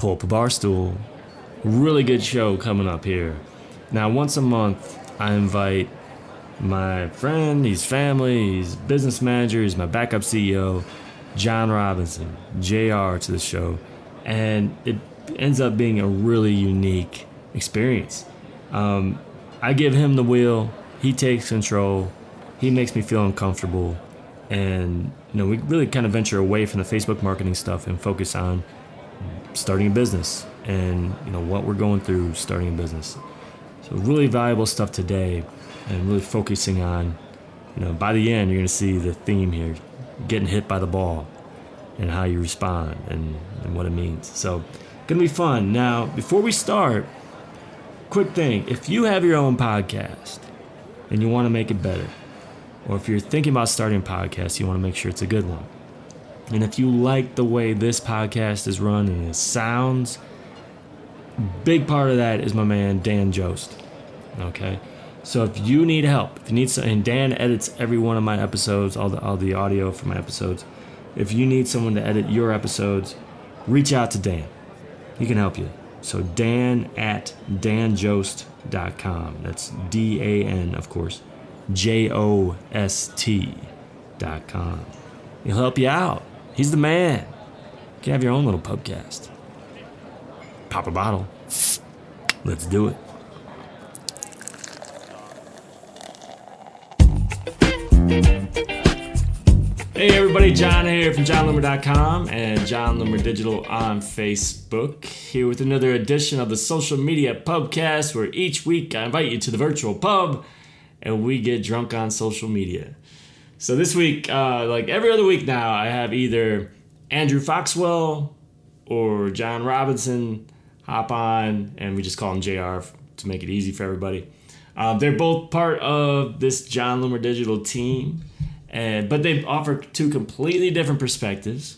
Pull Up a Barstool. Really good show coming up here. Now, once a month, I invite my friend, he's family, he's business manager, he's my backup CEO, John Robinson, JR, to the show. And it ends up being a really unique experience. Um, I give him the wheel, he takes control, he makes me feel uncomfortable. And you know, we really kind of venture away from the Facebook marketing stuff and focus on starting a business and you know what we're going through starting a business. So really valuable stuff today and really focusing on you know by the end you're going to see the theme here getting hit by the ball and how you respond and, and what it means. So gonna be fun. Now, before we start, quick thing: if you have your own podcast and you want to make it better, or if you're thinking about starting a podcast, you want to make sure it's a good one. And if you like the way this podcast is run and it sounds, big part of that is my man Dan Jost. Okay, so if you need help, if you need some, and Dan edits every one of my episodes, all the all the audio for my episodes. If you need someone to edit your episodes, reach out to Dan. He can help you. So Dan at danjost.com. That's D A N, of course, J O S T dot com. He'll help you out. He's the man. You can have your own little pubcast. Pop a bottle. Let's do it. Hey everybody, Jon here from JonLoomer.com and Jon Loomer Digital on Facebook. Here with another edition of the Social Media Pubcast, where each week I invite you to the virtual pub and we get drunk on social media. So this week, uh, like every other week now, I have either Andrew Foxwell or John Robinson hop on, and we just call him JR to make it easy for everybody. Um, they're both part of this Jon Loomer Digital team and but they offer two completely different perspectives.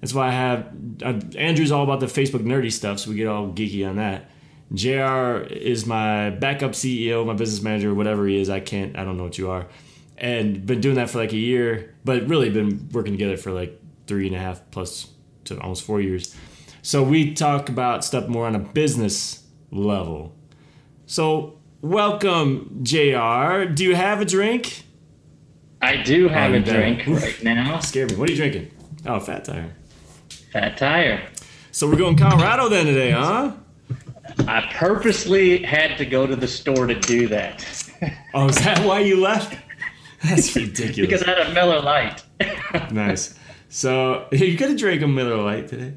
That's why I have uh, Andrew's all about the Facebook nerdy stuff, so we get all geeky on that. Jr. is my backup CEO, my business manager, whatever he is. I can't, I don't know what you are, and been doing that for like a year, but really been working together for like three and a half plus to almost four years. So we talk about stuff more on a business level. So welcome, Jr. Do you have a drink? I do oh, have Oh, a you better. drink right now. Scared me. What are you drinking? Oh, Fat Tire. Fat Tire. So we're going Colorado then today, huh? I purposely had to go to the store to do that Oh, is that why you left? That's ridiculous. because I had a Miller Lite. nice. So you got to drink a Miller Lite today.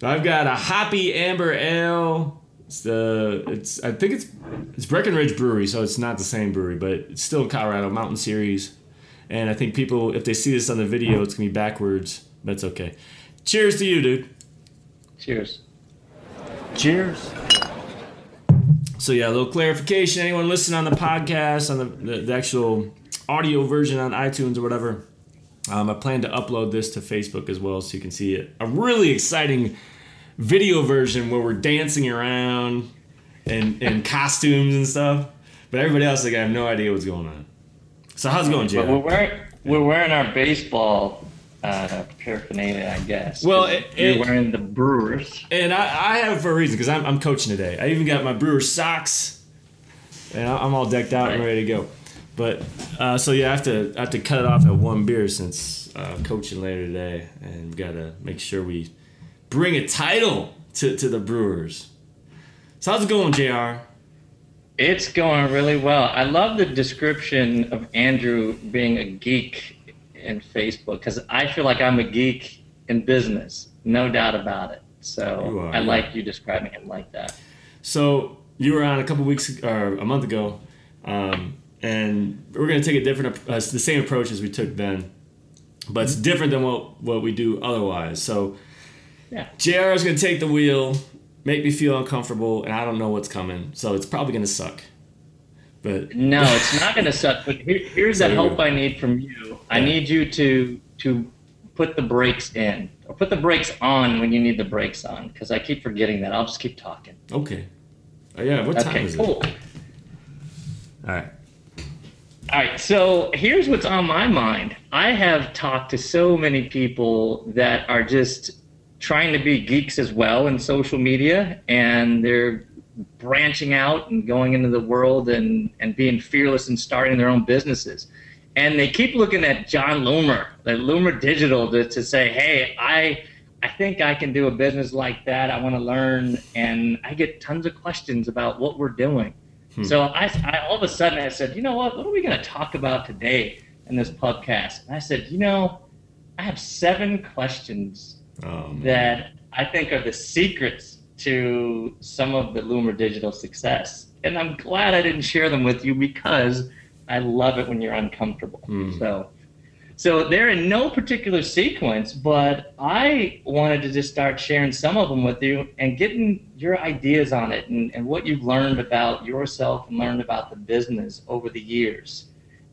So I've got a hoppy amber ale. It's the it's I think it's it's Breckenridge Brewery, so it's not the same brewery, but it's still in Colorado Mountain Series. And I think people, if they see this on the video, it's gonna be backwards, but it's okay. Cheers to you, dude. Cheers. Cheers. So yeah, a little clarification. Anyone listening on the podcast, on the, the, the actual audio version on iTunes or whatever, um, I plan to upload this to Facebook as well, so you can see it. A really exciting video version where we're dancing around and in costumes and stuff. But everybody else, like, I have no idea what's going on. So how's it going, But we're wearing we're wearing our baseball uh, paraphernalia, I guess. Well, it- you're it- wearing the Brewers. And I, I have for a reason because I'm, I'm coaching today. I even got my Brewers socks, and I'm all decked out and ready to go. But uh, so yeah, I have to I have to cut it off at one beer since uh, coaching later today, and gotta make sure we bring a title to, to the Brewers. So how's it going, Jr? It's going really well. I love the description of Andrew being a geek in Facebook because I feel like I'm a geek in business, no doubt about it. So are, I yeah. like you describing it like that. So you were on a couple weeks or a month ago, um, and we're gonna take a different, uh, the same approach as we took then, but it's different than what what we do otherwise. So Yeah. Jr. is gonna take the wheel, make me feel uncomfortable, and I don't know what's coming, so it's probably gonna suck. But No, it's not going to suck. But here, here's the help I need from you. I need you to to put the brakes in, or put the brakes on when you need the brakes on, because I keep forgetting that. I'll just keep talking. okay, oh, yeah. What time Okay, is cool. it? All right. All right, so here's what's on my mind. I have talked to so many people that are just trying to be geeks as well in social media, and they're branching out and going into the world and, and being fearless and starting their own businesses. And they keep looking at Jon Loomer, at Loomer Digital, to, to say, hey, I I think I can do a business like that. I want to learn, and I get tons of questions about what we're doing. Hmm. So I, I, all of a sudden I said, you know what? What are we going to talk about today in this podcast? And I said, you know, I have seven questions oh, that I think are the secrets to some of the Loomer Digital success, and I'm glad I didn't share them with you because I love it when you're uncomfortable. Hmm. So so they're in no particular sequence, but I wanted to just start sharing some of them with you and getting your ideas on it and, and what you've learned about yourself and learned about the business over the years.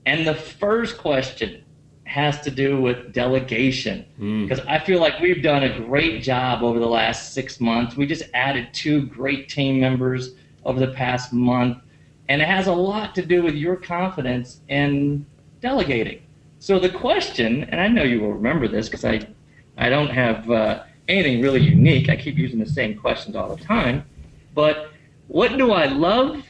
And the first question has to do with delegation because mm. I feel like we've done a great job over the last six months. We just added two great team members over the past month, and it has a lot to do with your confidence in delegating. So the question, and I know you will remember this because I, I don't have uh, anything really unique. I keep using the same questions all the time. But what do I love,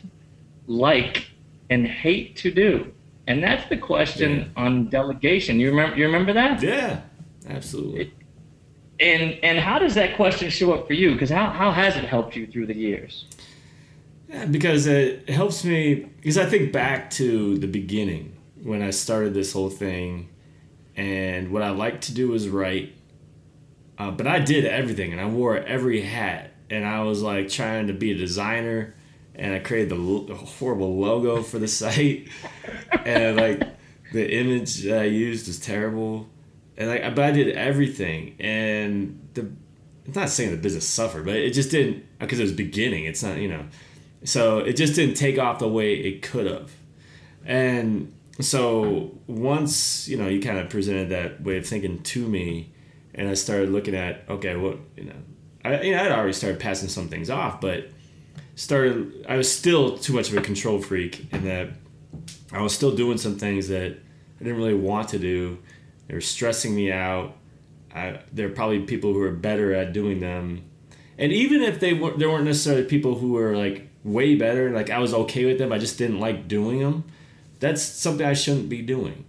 like, and hate to do? And that's the question yeah. on delegation. You remember? You remember that? Yeah, absolutely. It, and and how does that question show up for you? Because how how has it helped you through the years? Because it helps me. Because I think back to the beginning when I started this whole thing, and what I like to do is write. Uh, but I did everything, and I wore every hat, and I was like trying to be a designer, and I created the horrible logo for the site, and like the image that I used was terrible, and like but I did everything, and the. I'm not saying the business suffered, but it just didn't because it was beginning. It's not you know, so it just didn't take off the way it could have, and so once you know you kind of presented that way of thinking to me, and I started looking at okay, what you know, I you know, I'd already started passing some things off, but started I was still too much of a control freak in that I was still doing some things that I didn't really want to do. They were stressing me out. I, there are probably people who are better at doing them, and even if they weren't, there weren't necessarily people who were like way better. Like I was okay with them. I just didn't like doing them that's something I shouldn't be doing.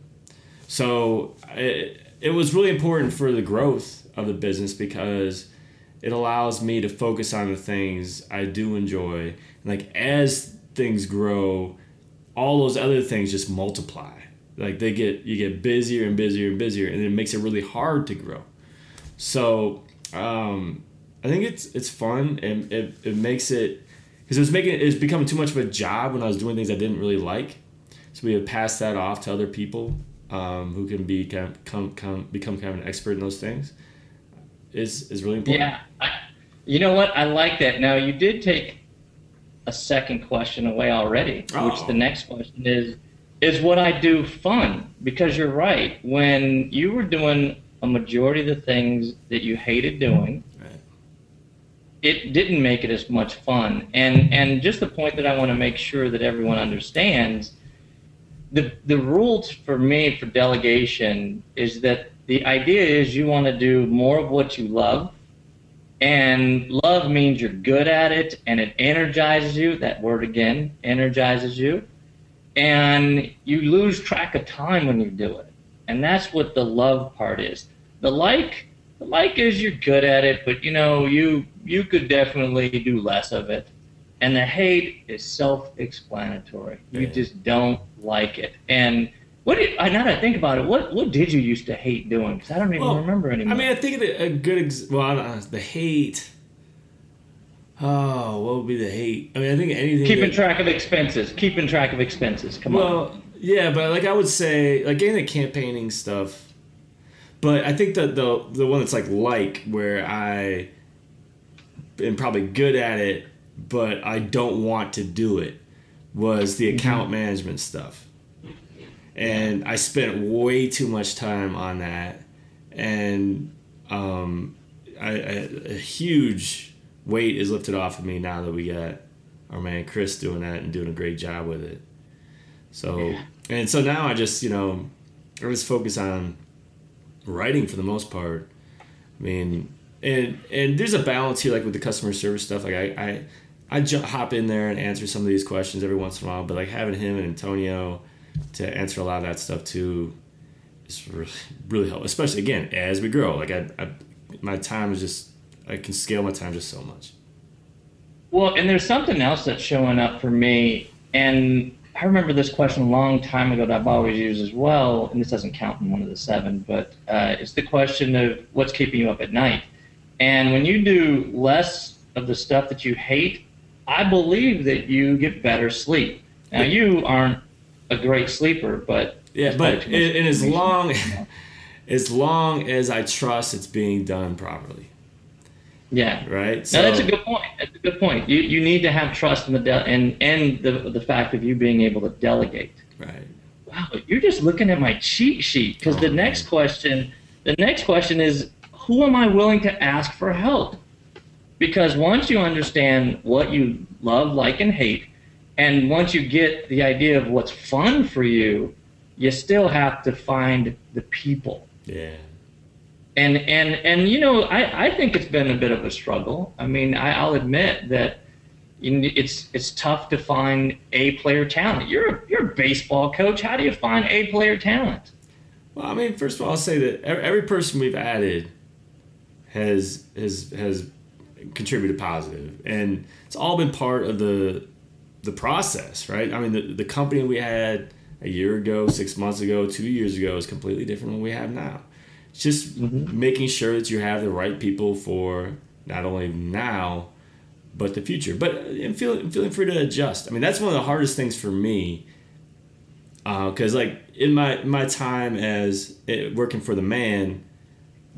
So it, it was really important for the growth of the business because it allows me to focus on the things I do enjoy. Like as things grow, all those other things just multiply. Like they get you get busier and busier and busier, and it makes it really hard to grow. So um, I think it's it's fun and it, it makes it because it was making it was becoming too much of a job when I was doing things I didn't really like. So we would pass that off to other people um, who can be kind of, come, come, become kind of an expert in those things. Is is really important. Yeah, I, you know what? I like that. Now you did take a second question away already, oh. which the next question is is what I do fun? Because you're right. When you were doing a majority of the things that you hated doing. It didn't make it as much fun. And and just the point that I want to make sure that everyone understands the the rules for me for delegation is that the idea is you want to do more of what you love and love means you're good at it and it energizes you. That word again energizes you. And you lose track of time when you do it. And that's what the love part is. The like like is you're good at it but you know you you could definitely do less of it and the hate is self-explanatory. You just don't like it. And what did, now that I think about it, what what did you used to hate doing? Because I don't even well, remember anymore. I mean, I think a good ex- well, know, the hate. Oh, what would be the hate? I mean, I think anything. Keeping that, track of expenses. Keeping track of expenses. Come well, on. Well, yeah, but like I would say, like getting the campaigning stuff. But I think that the the one that's like like where I am probably good at it but I don't want to do it was the account mm-hmm. management stuff. And I spent way too much time on that. And um, I, I, a huge weight is lifted off of me now that we got our man Chris doing that and doing a great job with it. So, yeah. and so now I just, you know, I just focus on writing for the most part. I mean, and and there's a balance here, like with the customer service stuff. Like I I, I jump, hop in there and answer some of these questions every once in a while, but like having him and Antonio to answer a lot of that stuff too is really really helpful. Especially again as we grow. Like I, I my time is just I can scale my time just so much. Well, and there's something else that's showing up for me, and I remember this question a long time ago that I've always used as well, and this doesn't count in one of the seven, but uh, it's the question of what's keeping you up at night. And when you do less of the stuff that you hate, I believe that you get better sleep. Now, you aren't a great sleeper, but yeah, but and, as long as long as I trust it's being done properly. Yeah. Right. So, that's a good point. That's a good point. You you need to have trust in the de- and and the the fact of you being able to delegate. Right. Wow, you're just looking at my cheat sheet because oh, the next man. question, the next question is, who am I willing to ask for help? Because once you understand what you love, like, and hate, and once you get the idea of what's fun for you, you still have to find the people. Yeah and and and you know I, I think it's been a bit of a struggle. I mean I, will admit that it's it's tough to find a player talent. You're a, you're a baseball coach. How do you find a player talent? Well i mean first of all i'll say that every person we've added has has has contributed positive. And it's all been part of the the process right? I mean the, the company we had a year ago six months ago two years ago is completely different than we have now just mm-hmm. making sure that you have the right people for not only now but the future. But and feeling feeling free to adjust. I mean that's one of the hardest things for me because uh, like in my my time as it, working for the man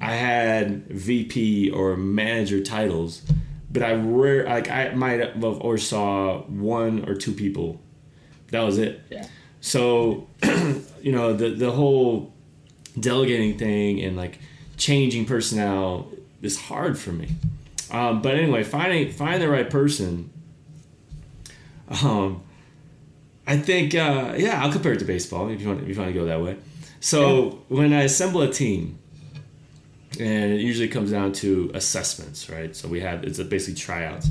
i had vp or manager titles but i rare like i might have or saw one or two people. That was it. Yeah. So you know the the whole delegating thing and like changing personnel is hard for me. Um, but anyway, finding find the right person. Um, I think uh, yeah, I'll compare it to baseball if you want if you want to go that way. So yeah. when I assemble a team, and it usually comes down to assessments, right? So we have it's basically tryouts,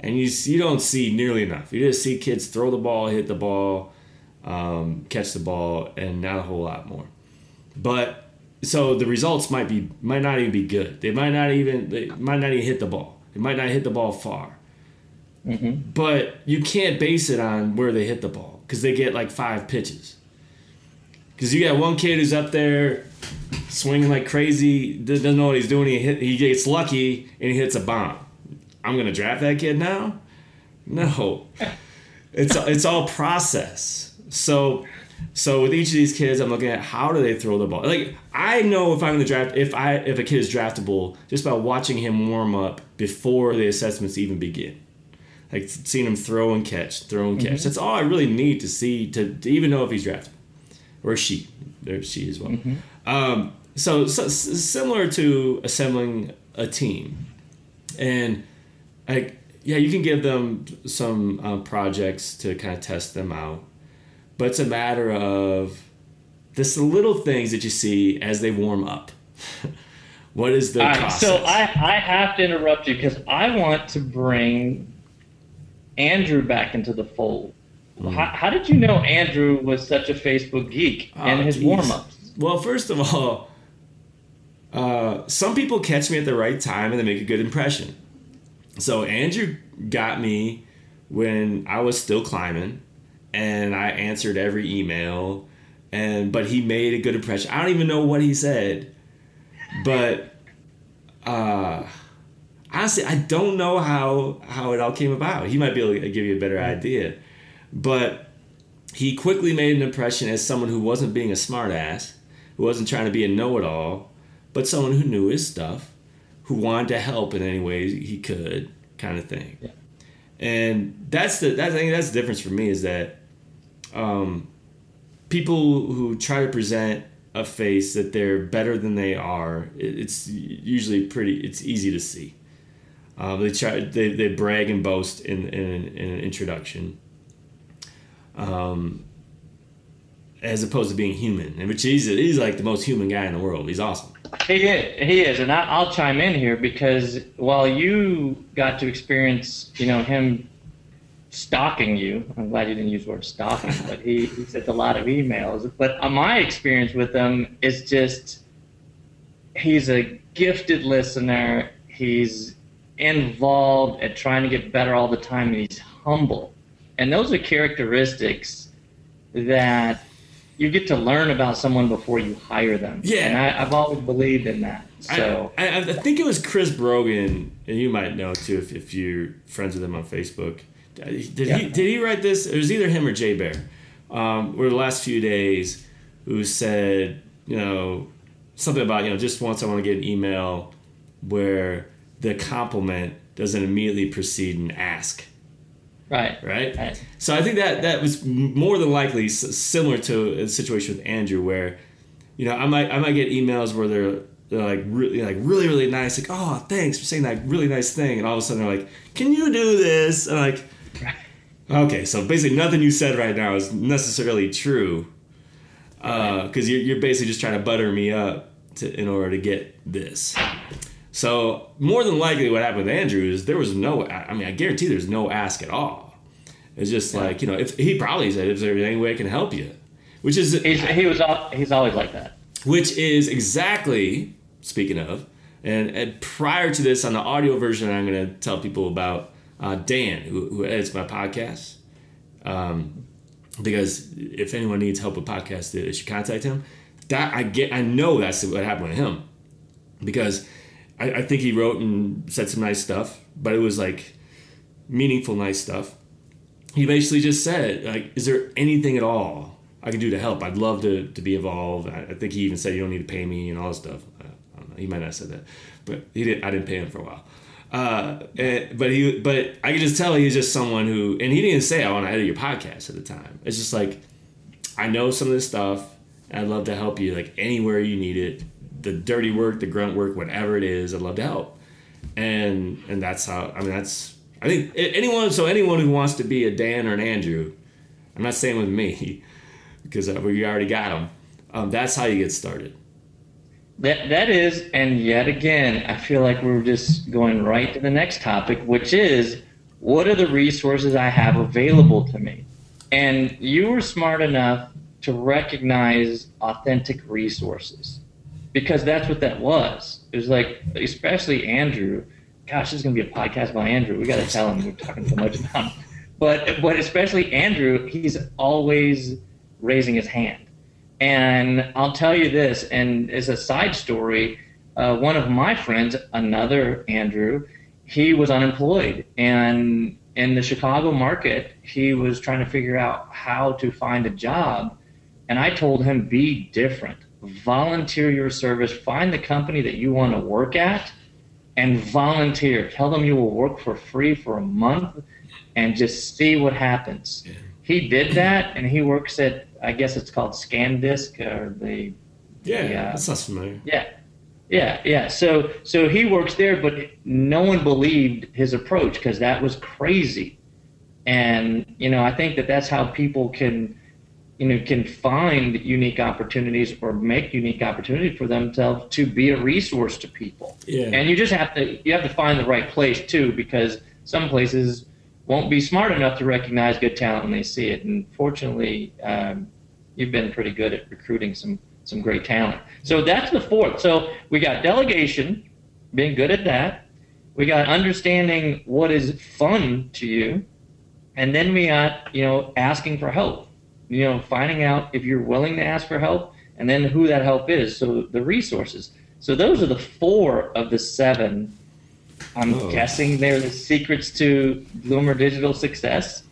and you you don't see nearly enough. You just see kids throw the ball, hit the ball, um, catch the ball, and not a whole lot more. But so the results might be might not even be good. They might not even they might not even hit the ball. They might not hit the ball far. Mm-hmm. But you can't base it on where they hit the ball because they get like five pitches. Because you got one kid who's up there swinging like crazy, doesn't know what he's doing. He hit, he gets lucky and he hits a bomb. I'm gonna draft that kid now? No, it's it's all process. So so with each of these kids, I'm looking at how do they throw the ball. Like I know if I'm to draft, if I if a kid is draftable just by watching him warm up before the assessments even begin. Like seeing him throw and catch, throw and catch. Mm-hmm. That's all I really need to see to, to even know if he's draftable or she. There's she as well. Mm-hmm. Um, so, so similar to assembling a team, and like yeah, you can give them some uh, projects to kind of test them out but it's a matter of just the little things that you see as they warm up. what is the right, process? So I, I have to interrupt you because I want to bring Andrew back into the fold. Mm. How, how, did you know Andrew was such a Facebook geek oh, and his warm ups? Well, first of all, uh, some people catch me at the right time and they make a good impression. So Andrew got me when I was still climbing and I answered every email and but he made a good impression. I don't even know what he said. But uh honestly, I don't know how how it all came about. He might be able to give you a better idea. But he quickly made an impression as someone who wasn't being a smartass, who wasn't trying to be a know-it-all, but someone who knew his stuff, who wanted to help in any way he could, kind of thing. Yeah. And that's the that's I think that's the difference for me is that um, people who try to present a face that they're better than they are, it's usually pretty. It's easy to see. Uh, they try. They, they brag and boast in in, in an introduction. Um, as opposed to being human, and which he's he's like the most human guy in the world. He's awesome. He is, he is, and I, I'll chime in here because while you got to experience, you know, him stalking you, I'm glad you didn't use the word stalking, but he, he sent a lot of emails. But my experience with him is just he's a gifted listener. He's involved at trying to get better all the time, and he's humble. And those are characteristics that you get to learn about someone before you hire them. Yeah. And I, have always believed in that. So I, I, I, think it was Chris Brogan, and you might know too if, if you're friends with him on Facebook. Did yeah. he did he write this? It was either him or Jay Baer. Um, were the last few days who said, you know, something about you know just once I want to get an email where the compliment doesn't immediately precede an ask. Right. right. Right. So I think that that was more than likely similar to a situation with Andrew, where you know I might I might get emails where they're they're like really like really really nice, like oh thanks for saying that really nice thing, and all of a sudden they're like, can you do this? And like, okay, so basically nothing you said right now is necessarily true, because uh, you're you're basically just trying to butter me up to in order to get this. So more than likely, what happened with Andrew is there was no. I mean, I guarantee there's no ask at all. It's just yeah. like you know, if he probably said, "Is there any way I can help you?" Which is he's, he was he's always like that. Which is exactly speaking of, and, and prior to this on the audio version, I'm going to tell people about uh, Dan, who, who edits my podcast. Um, because if anyone needs help with podcasts, they should contact him. That I get, I know that's what happened with him, because I, I think he wrote and said some nice stuff, but it was like meaningful, nice stuff. He basically just said, like, is there anything at all I can do to help? I'd love to, to be involved. I, I think he even said you don't need to pay me and all this stuff. I, I don't know. He might not have said that, but he didn't. I didn't pay him for a while. Uh, and, but he, but I could just tell he's just someone who, and he didn't say I want to edit your podcast at the time. It's just like I know some of this stuff. I'd love to help you like anywhere you need it the dirty work, the grunt work, whatever it is, I'd love to help. And and that's how I mean that's I think anyone so anyone who wants to be a Dan or an Andrew, I'm not saying with me because uh, we already got them. Um, that's how you get started. That that is, and yet again, I feel like we're just going right to the next topic, which is what are the resources I have available to me? And you were smart enough to recognize authentic resources because that's what that was. It was like, especially Andrew. Gosh, this is gonna be a podcast by Andrew. We got to tell him we're talking so much about him. But but especially Andrew, he's always raising his hand. And I'll tell you this, and as a side story, uh, one of my friends, another Andrew, he was unemployed, and in the Chicago market, he was trying to figure out how to find a job. And I told him, be different volunteer your service. Find the company that you want to work at and volunteer. Tell them you will work for free for a month and just see what happens. Yeah. He did that, and he works at I guess it's called SanDisk or the yeah, the, uh, that sounds familiar. Yeah, yeah, yeah. So so he works there, but no one believed his approach because that was crazy. And you know, I think that that's how people can you know can find unique opportunities or make unique opportunities for themselves to be a resource to people. Yeah. And you just have to you have to find the right place too because some places won't be smart enough to recognize good talent when they see it. And fortunately, um, you've been pretty good at recruiting some some great talent. So that's the fourth. So we got delegation, being good at that. We got understanding what is fun to you, and then we got you know asking for help you know, finding out if you're willing to ask for help and then who that help is. So the resources. So those are the four of the seven. I'm oh. guessing they're the secrets to Loomer Digital success,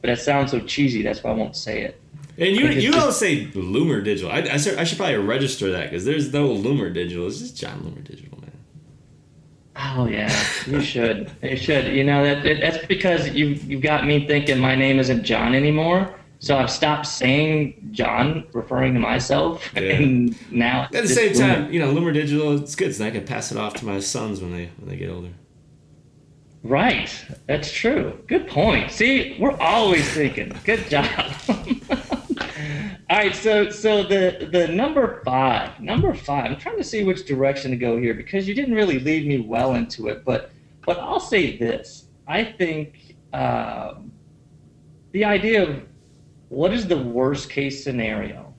but it sounds so cheesy. That's why I won't say it. And you you don't say Loomer Digital. I, I, should, I should probably register that because there's no Loomer Digital. It's just Jon Loomer Digital, man. Oh yeah, you should. you should. You know that that's because you you got me thinking my name isn't Jon anymore. So I've stopped saying Jon, referring to myself, yeah. and now at the same time, you know, Loomer Digital, it's good, so I can pass it off to my sons when they when they get older. Right, that's true. Good point. See, we're always thinking. Good job. Right, so so the the number five, number five. I'm trying to see which direction to go here because you didn't really lead me well into it, but but I'll say this: I think um, the idea of what is the worst case scenario,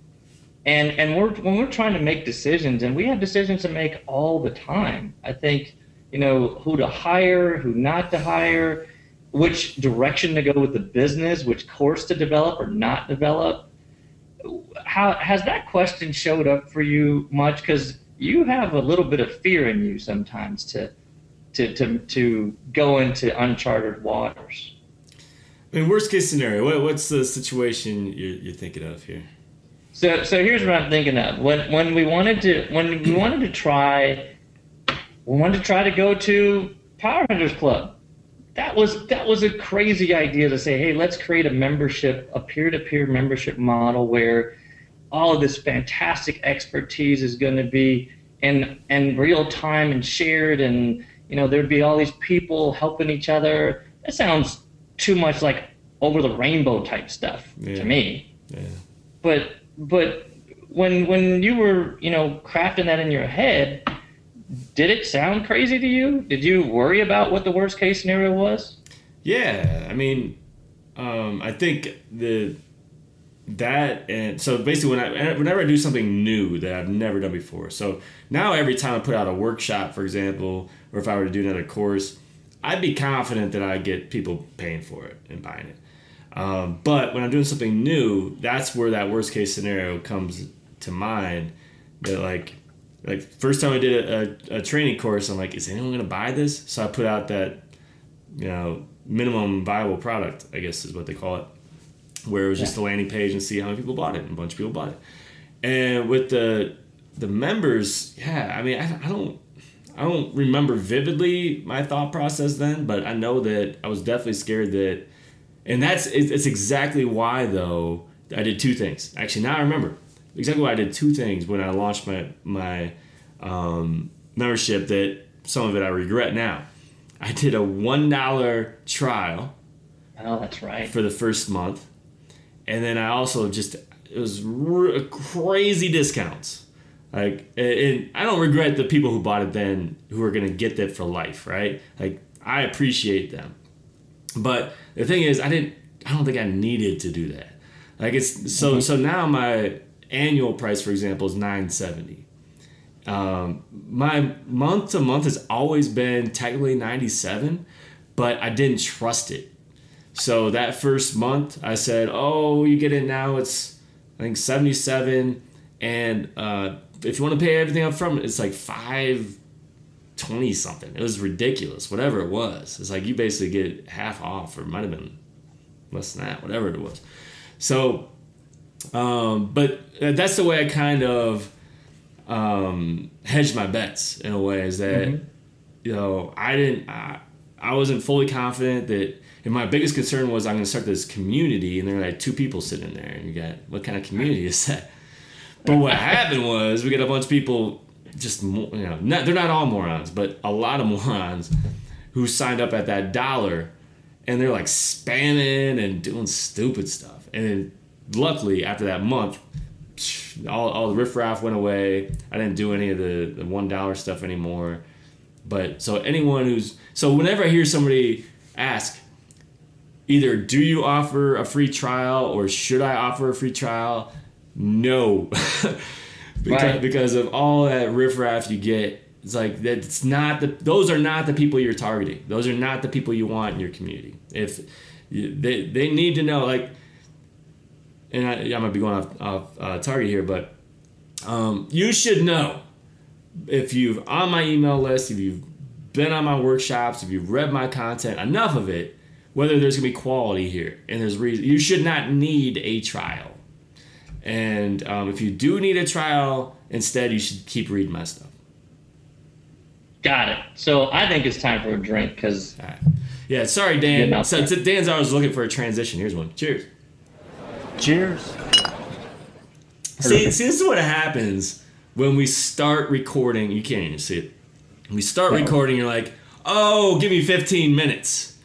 and and we're when we're trying to make decisions, and we have decisions to make all the time. I think you know who to hire, who not to hire, which direction to go with the business, which course to develop or not develop. How has that question showed up for you much? Because you have a little bit of fear in you sometimes to to to to go into uncharted waters. I mean, worst case scenario. What, what's the situation you're, you're thinking of here? So so here's what I'm thinking of. When when we wanted to when we wanted to try we wanted to try to go to Power Hitters Club. That was that was a crazy idea to say, hey, let's create a membership, a peer-to-peer membership model where all of this fantastic expertise is going to be in in real time and shared and you know there'd be all these people helping each other. That sounds too much like over the rainbow type stuff Yeah. to me. Yeah. But but when when you were you know crafting that in your head, did it sound crazy to you? Did you worry about what the worst case scenario was? Yeah, I mean, um, I think the that and so basically when I whenever I do something new that I've never done before. So now every time I put out a workshop, for example, or if I were to do another course, I'd be confident that I get people paying for it and buying it. Um, but when I'm doing something new, that's where that worst case scenario comes to mind. That like, like first time I did a, a, a training course, I'm like, is anyone gonna buy this? So I put out that, you know, minimum viable product, I guess is what they call it, where it was just a landing page and see how many people bought it, and a bunch of people bought it. And with the the members, yeah, I mean, I, I don't. I don't remember vividly my thought process then, but I know that I was definitely scared that and that's it's exactly why though I did two things. Actually, now I remember exactly why I did two things when I launched my my um, membership. That some of it I regret now. I did a one dollar trial Oh, that's right. for the first month, and then I also just it was r- crazy discounts. Like, and- and I don't regret the people who bought it then who are gonna get that for life, right? Like, I appreciate them, but the thing is, I didn't. I don't think I needed to do that. Like, it's so so now my annual price, for example, is nine seventy. Um, my month to month has always been technically ninety seven, but I didn't trust it. So that first month, I said, "Oh, you get it now. It's I think seventy-seven, and uh, if you want to pay everything up front, it's like five twenty something. It was ridiculous. Whatever it was, it's like you basically get half off, or it might have been less than that. Whatever it was. So, um, but that's the way I kind of um, hedged my bets in a way. Is that you know I didn't. I, I wasn't fully confident that. And my biggest concern was I'm going to start this community, and there are like two people sitting there, and you got what kind of community is that? But what happened was we got a bunch of people, just you know, not, they're not all morons, but a lot of morons who signed up at that dollar, and they're like spamming and doing stupid stuff. And then luckily after that month, all, all the riffraff went away. I didn't do any of the, the one dollar stuff anymore. But so anyone who's so whenever I hear somebody ask, either do you offer a free trial or should I offer a free trial? No, because, Right. because of all that riffraff you get. It's like that's not the those are not the people you're targeting. Those are not the people you want in your community. If they they need to know like, and I, I might be going off off uh, target here, but um, you should know if you've on my email list, if you've been on my workshops, if you've read my content, enough of it, whether there's gonna be quality here, and there's reason you should not need a trial. And um, if you do need a trial, instead you should keep reading my stuff. Got it. So I think it's time for a drink because right. Yeah, sorry, Dan. out So, there. so Dan's always looking for a transition. Here's one. Cheers. Cheers. See, see, this is what happens when we start recording. You can't even see it. We start recording. You're like, oh, give me 15 minutes.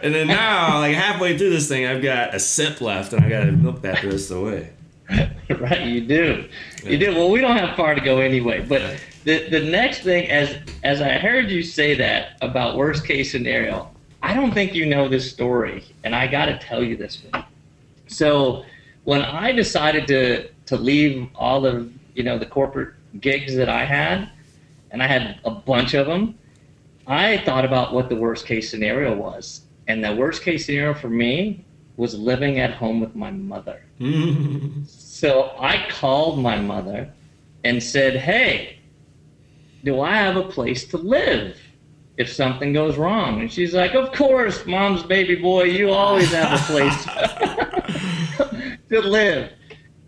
And then now, like halfway through this thing, I've got a sip left, and I got to milk that the rest of the way. right, you do. You do. Well, we don't have far to go anyway. But the the next thing, as as I heard you say that about worst case scenario, I don't think you know this story, and I got to tell you this one. So when I decided to to leave all of you know the corporate gigs that I had, and I had a bunch of them, I thought about what the worst case scenario was, and the worst case scenario for me was living at home with my mother. so I called my mother and said, "Hey, do I have a place to live?" if something goes wrong. And she's like, Of course, mom's baby boy, you always have a place to live.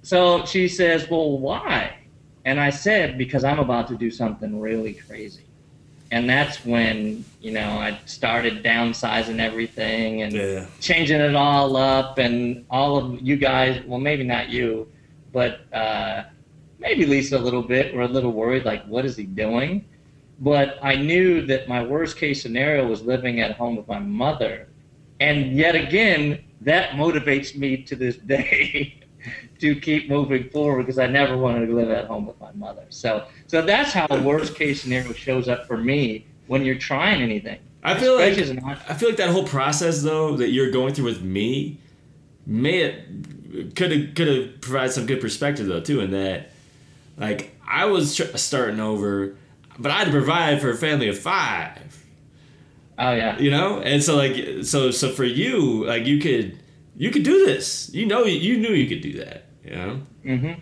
So she says, Well, why? And I said, Because I'm about to do something really crazy. And that's when, you know, I started downsizing everything and Yeah. changing it all up. And all of you guys, well, maybe not you, but uh, maybe Lisa a little bit, were a little worried like, What is he doing? but I knew that my worst case scenario was living at home with my mother. And yet again, that motivates me to this day to keep moving forward because I never wanted to live at home with my mother. So so that's how the worst case scenario shows up for me when you're trying anything. I feel like I feel like that whole process though that you're going through with me may it could have could have provided some good perspective though too in that like I was tr- starting over but I had to provide for a family of five Oh yeah. you know? And so like so so for you like you could you could do this. You know you knew you could do that you know? Hmm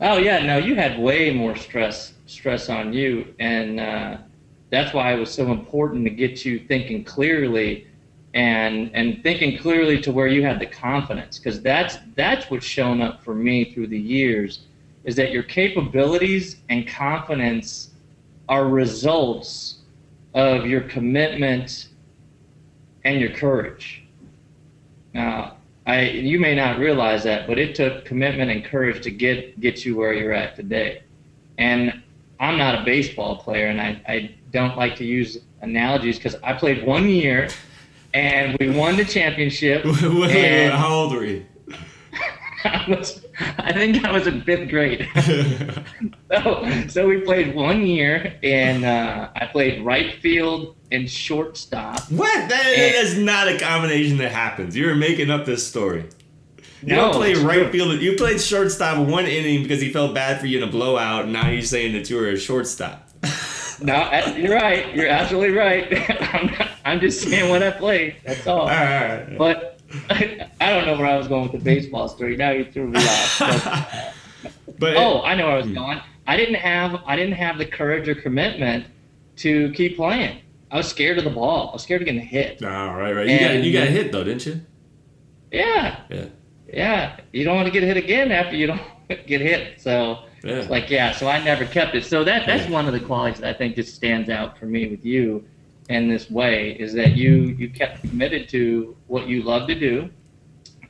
Oh yeah, no, you had way more stress stress on you, and uh, that's why it was so important to get you thinking clearly, and and thinking clearly to where you had the confidence, because that's that's what's shown up for me through the years, is that your capabilities and confidence are results of your commitment and your courage. Now, I you may not realize that, but it took commitment and courage to get get you where you're at today. And I'm not a baseball player, and I, I don't like to use analogies because I played one year, and we won the championship. Wait, wait, wait, how old were you I was, I think I was in fifth grade. so, so we played one year, and uh, I played right field and shortstop. what that, that is not a combination that happens you're making up this story You don't play right true. field. You played shortstop one inning because he felt bad for you in a blowout. And now you're saying that you were a shortstop. No, you're right. You're absolutely right. I'm, not, I'm just saying what I played. That's all. all right, all right. But I, don't know where I was going with the baseball story. Now you threw me off. But, but oh, I know where I was hmm. going. I didn't have I didn't have the courage or commitment to keep playing. I was scared of the ball. I was scared of getting hit. all right, right. You got you got hit though, didn't you? Yeah, Yeah, yeah. You don't want to get hit again after you don't get hit. So yeah. It's like yeah so i never kept it so that that's Yeah. one of the qualities that i think just stands out for me with you in this way is that you you kept committed to what you love to do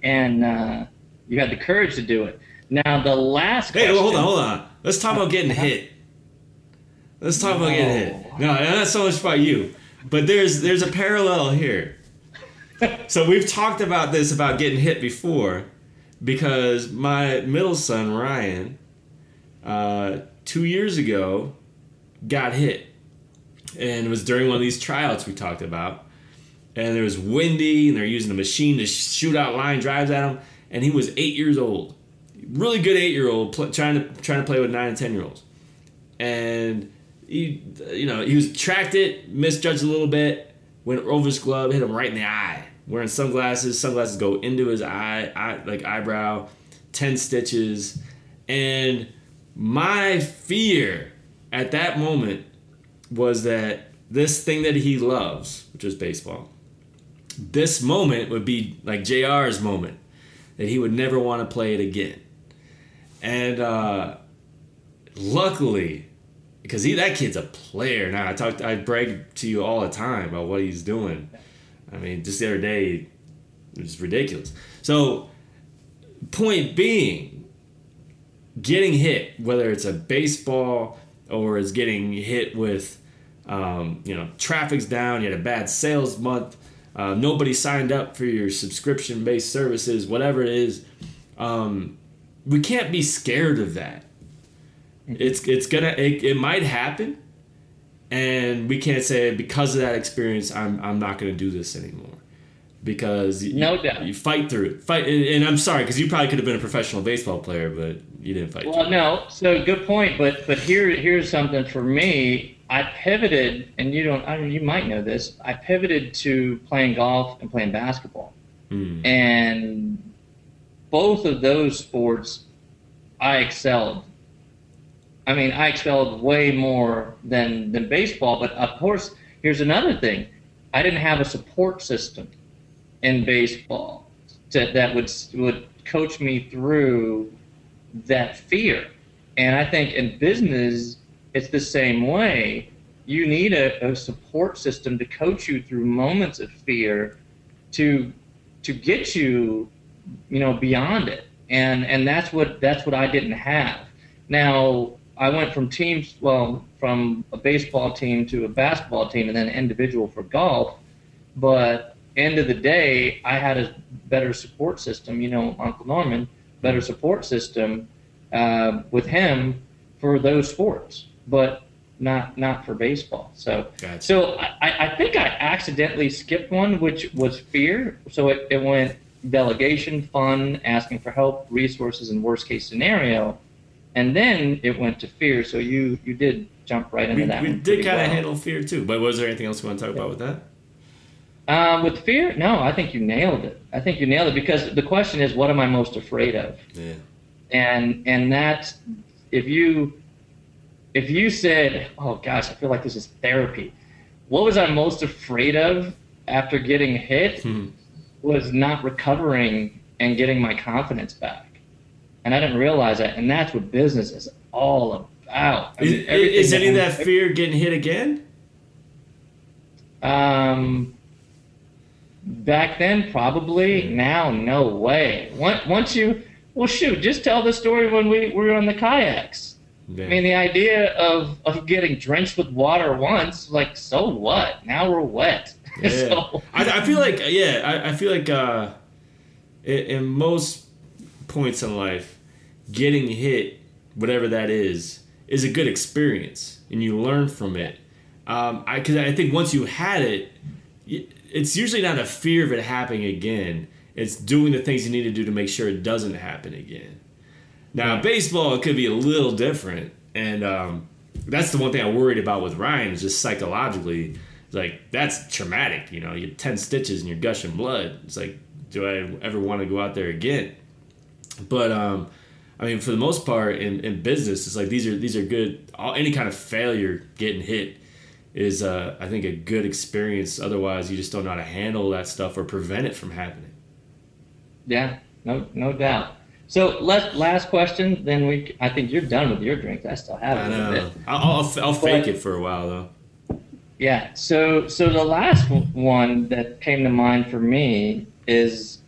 and uh, you had the courage to do it now the last Hey, well, hold on, hold on. Let's talk about getting hit. Let's talk about getting hit. No. No, not so much about you, but there's there's a parallel here. so we've talked about this about getting hit before, because my middle son Ryan, uh, two years ago, got hit, and it was during one of these tryouts we talked about, and it was windy, and they're using a machine to shoot out line drives at him, and he was eight years old. Really good eight year old pl- trying to trying to play with nine and ten year olds, and he you know he was tracked it, misjudged a little bit, went over his glove, hit him right in the eye. Wearing sunglasses, sunglasses go into his eye, eye like eyebrow, ten stitches, and my fear at that moment was that this thing that he loves, which is baseball, this moment would be like JR's moment that he would never want to play it again. And uh, luckily, because he that kid's a player now. I talked, I brag to you all the time about what he's doing. I mean, just the other day, it was ridiculous. So, point being, getting hit, whether it's a baseball or it's getting hit with, um, you know, traffic's down, you had a bad sales month, uh, nobody signed up for your subscription based services, whatever it is. Um, we can't be scared of that. It's it's gonna it, it might happen, and we can't say because of that experience I'm I'm not gonna do this anymore because you, No doubt. you fight through it. Fight, and, and I'm sorry because you probably could have been a professional baseball player, but you didn't fight. Well, through it. no. So good point. But but here here's something for me. I pivoted, and you don't. I mean, you might know this. I pivoted to playing golf and playing basketball, Mm. and both of those sports, I excelled. I mean, I excelled way more than than baseball. But of course, here's another thing. I didn't have a support system in baseball to, that would would coach me through that fear. And I think in business, it's the same way. You need a, a support system to coach you through moments of fear to to get you, you know, beyond it. And and that's what that's what I didn't have. Now I went from teams, well, from a baseball team to a basketball team, and then individual for golf. But end of the day, I had a better support system. You know, Uncle Norman, better support system uh, with him for those sports, but not not for baseball. So Gotcha. so I, I think I accidentally skipped one, which was fear. So it, it went delegation, fun, asking for help, resources, and worst case scenario, and then it went to fear. So you you did jump right into we, that. we did kind of well. handle fear too. But was there anything else you want to talk about with that? Um, with fear, no, I think you nailed it. I think you nailed it because the question is, what am I most afraid of? Yeah. and and that's if you if you said oh gosh i feel like this is therapy what was i most afraid of after getting hit Hmm. was not recovering and getting my confidence back. And i didn't realize that and that's what business is all about. I Is, mean, everything is any of that fear getting hit again? um back then probably. Now no way. Once once you well shoot just tell the story when we, we were on the kayaks Yeah. I mean, the idea of, of getting drenched with water once, like, so what? Now we're wet. Yeah. so, I, I feel like yeah, I, I feel like uh, in, in most points in life, getting hit, whatever that is, is a good experience, and you learn from it. Um, I because I think once you had it, it's usually not a fear of it happening again. It's doing the things you need to do to make sure it doesn't happen again. Now, baseball it could be a little different, and um, that's the one thing I worried about with Ryan is just psychologically. It's like that's traumatic, you know. You have ten stitches and you're gushing blood. It's like, do I ever want to go out there again? But um, I mean, for the most part, in, in business, it's like these are these are good. All, any kind of failure, getting hit, is uh, I think a good experience. Otherwise, you just don't know how to handle that stuff or prevent it from happening. yeah, no no doubt. So, let, last question, then we, I think you're done with your drink. I still have I a little bit. I'll, I'll, I'll fake it for a while though. Yeah. So, so the last one that came to mind for me is,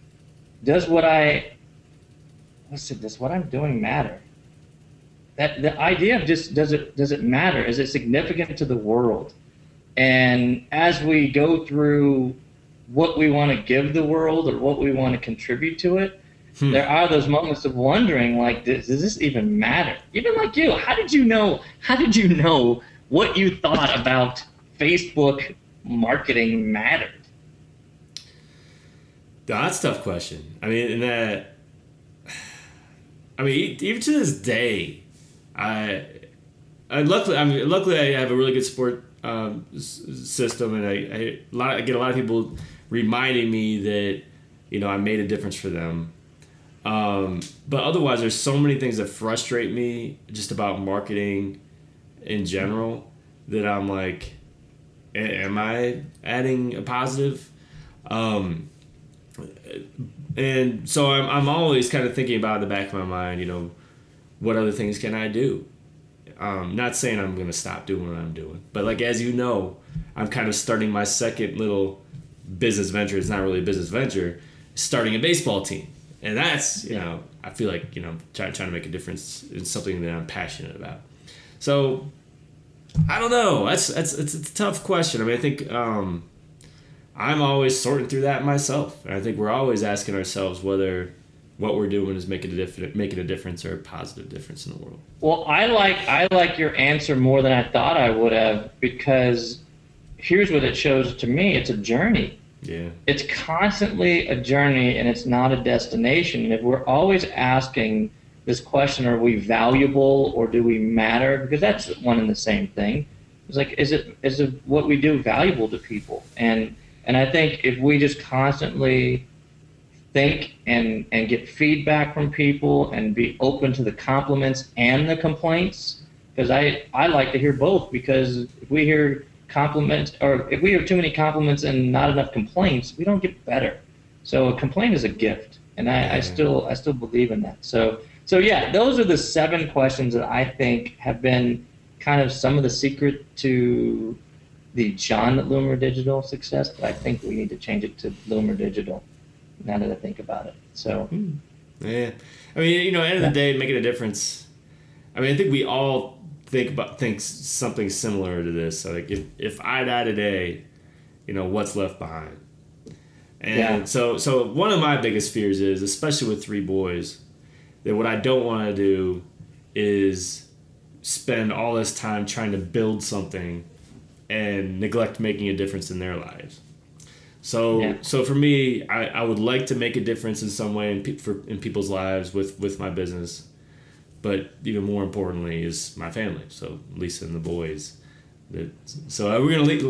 does what I, what's it? Does what I'm doing matter? That the idea of just does it does it matter? Is it significant to the world? And as we go through what we want to give the world or what we want to contribute to it, Hmm. there are those moments of wondering, like, does, does this even matter? Even like you, how did you know? How did you know what you thought about Facebook marketing mattered? That's a tough question. I mean, in that, I mean, even to this day, I, I luckily, I mean, luckily, I have a really good support um, s- system, and I, I, a lot, I get a lot of people reminding me that, you know, I made a difference for them. Um, but otherwise, there's so many things that frustrate me just about marketing in general that I'm like, am I adding a positive? Um, and so I'm, I'm always kind of thinking about in the back of my mind, you know, what other things can I do? Um, not saying I'm going to stop doing what I'm doing, but like as you know, I'm kind of starting my second little business venture. It's not really a business venture, starting a baseball team, and that's you know I feel like you know trying trying to make a difference in something that I'm passionate about. So I don't know. That's that's it's, it's a tough question. I mean, I think. Um, I'm always sorting through that myself. And I think we're always asking ourselves whether what we're doing is making a difference, making a difference or a positive difference in the world. Well, I like I like your answer more than I thought I would have because here's what it shows to me: it's a journey. Yeah. It's constantly a journey, and it's not a destination. And if we're always asking this question, are we valuable or do we matter? Because that's one and the same thing. It's like, is it is it what we do valuable to people? And and I think if we just constantly think and and get feedback from people and be open to the compliments and the complaints, because I I like to hear both. Because if we hear compliments or if we have too many compliments and not enough complaints, we don't get better. So a complaint is a gift, and I, I still I still believe in that. So so yeah, those are the seven questions that I think have been kind of some of the secret to the Jon Loomer Digital success, but I think we need to change it to Loomer Digital. Now that I think about it, so hmm. Yeah. I mean, you know, at the end of the day, making a difference. I mean, I think we all think about think something similar to this. So like, if if I die today, you know, what's left behind? And Yeah. so so one of my biggest fears is, especially with three boys, that what I don't want to do is spend all this time trying to build something and neglect making a difference in their lives. So Yeah. so for me, I, I would like to make a difference in some way in, pe- for, in people's lives with, with my business, but even more importantly is my family. So Lisa and the boys. That, so uh, we're gonna leave,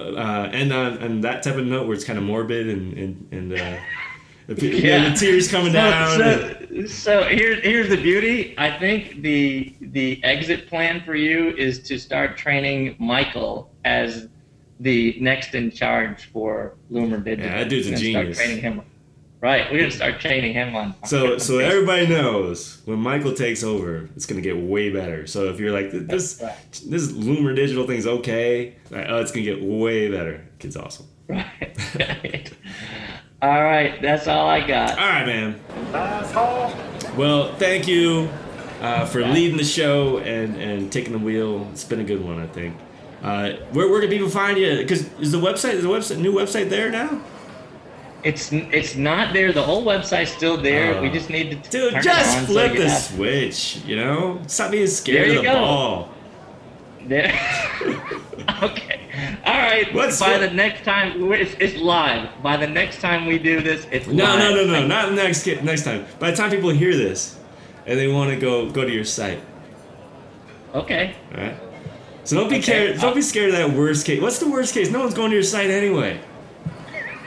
uh, end on, on that type of note where it's kind of morbid and and, and uh, the, pe- Yeah. the tears coming So, down. so, so here's here's the beauty. I think the the exit plan for you is to start training Michael as the next in charge for Loomer Digital. Yeah, that dude's a genius. Start training him. Right, we're gonna start training him on. So so everybody knows when Michael takes over, it's gonna get way better. So if you're like this Right. this Loomer digital thing's okay, like, oh, it's gonna get way better. Kid's awesome. Right. all right, that's all I got. All right, man. Well, thank you uh, for leading the show and and taking the wheel. It's been a good one, I think. Uh, where where can people find you? Because is the website is the website new website there now? It's it's not there. The whole website's still there. Oh. we uh. just need to Dude, turn it just on so flip you the have- switch. You know, stop being scared There of the go. ball. There. okay. All right. What's- By what- the next time, it's, it's live. By the next time we do this, it's No, live. no, no, no, not next next time. By the time people hear this, and they want to go go to your site, Okay. all right. So don't be Okay, scared. Don't I'll- be uh, scared of that worst case. What's the worst case? No one's going to your site anyway.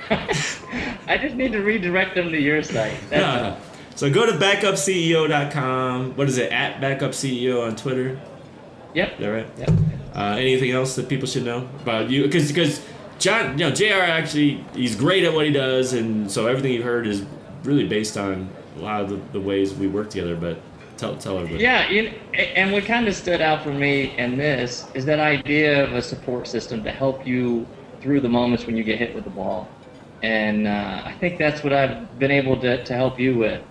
I just need to redirect them to your site. That's Yeah. So go to backupceo.com. What is it? At backupceo on Twitter. Yep. Is that right? Yep. Uh, anything else that people should know about you? Because because John, you know, JR Actually, he's great at what he does, and so everything you've heard is really based on a lot of the, the ways we work together. But tell tell everybody. Yeah, you know, and what kind of stood out for me in this is that idea of a support system to help you through the moments when you get hit with the ball. And uh, I think that's what I've been able to, to help you with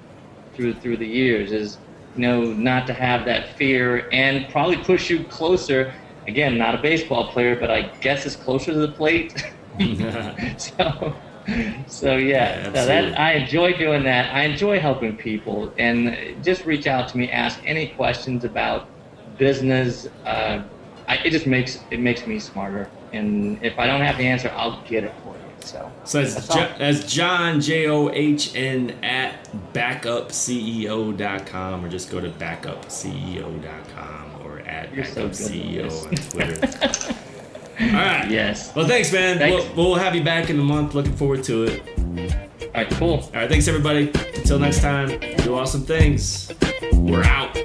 through through the years is you know not to have that fear and probably push you closer. Again, not a baseball player, but I guess it's closer to the plate. so, so yeah, Yeah, so that I enjoy doing that. I enjoy helping people, and just reach out to me, ask any questions about business. Uh, I, it just makes it makes me smarter, and if I don't have the answer, I'll get it for you. So, So that's, That's jo- all. that's John J O H N at backupceo.com or just go to backupceo.com or at You're so at backupceo on. Twitter. All right. yes. Well, thanks, man. Thanks. We'll, we'll have you back in a month. Looking forward to it. All right. Cool. All right. Thanks, everybody. Until next time, do awesome things. We're out.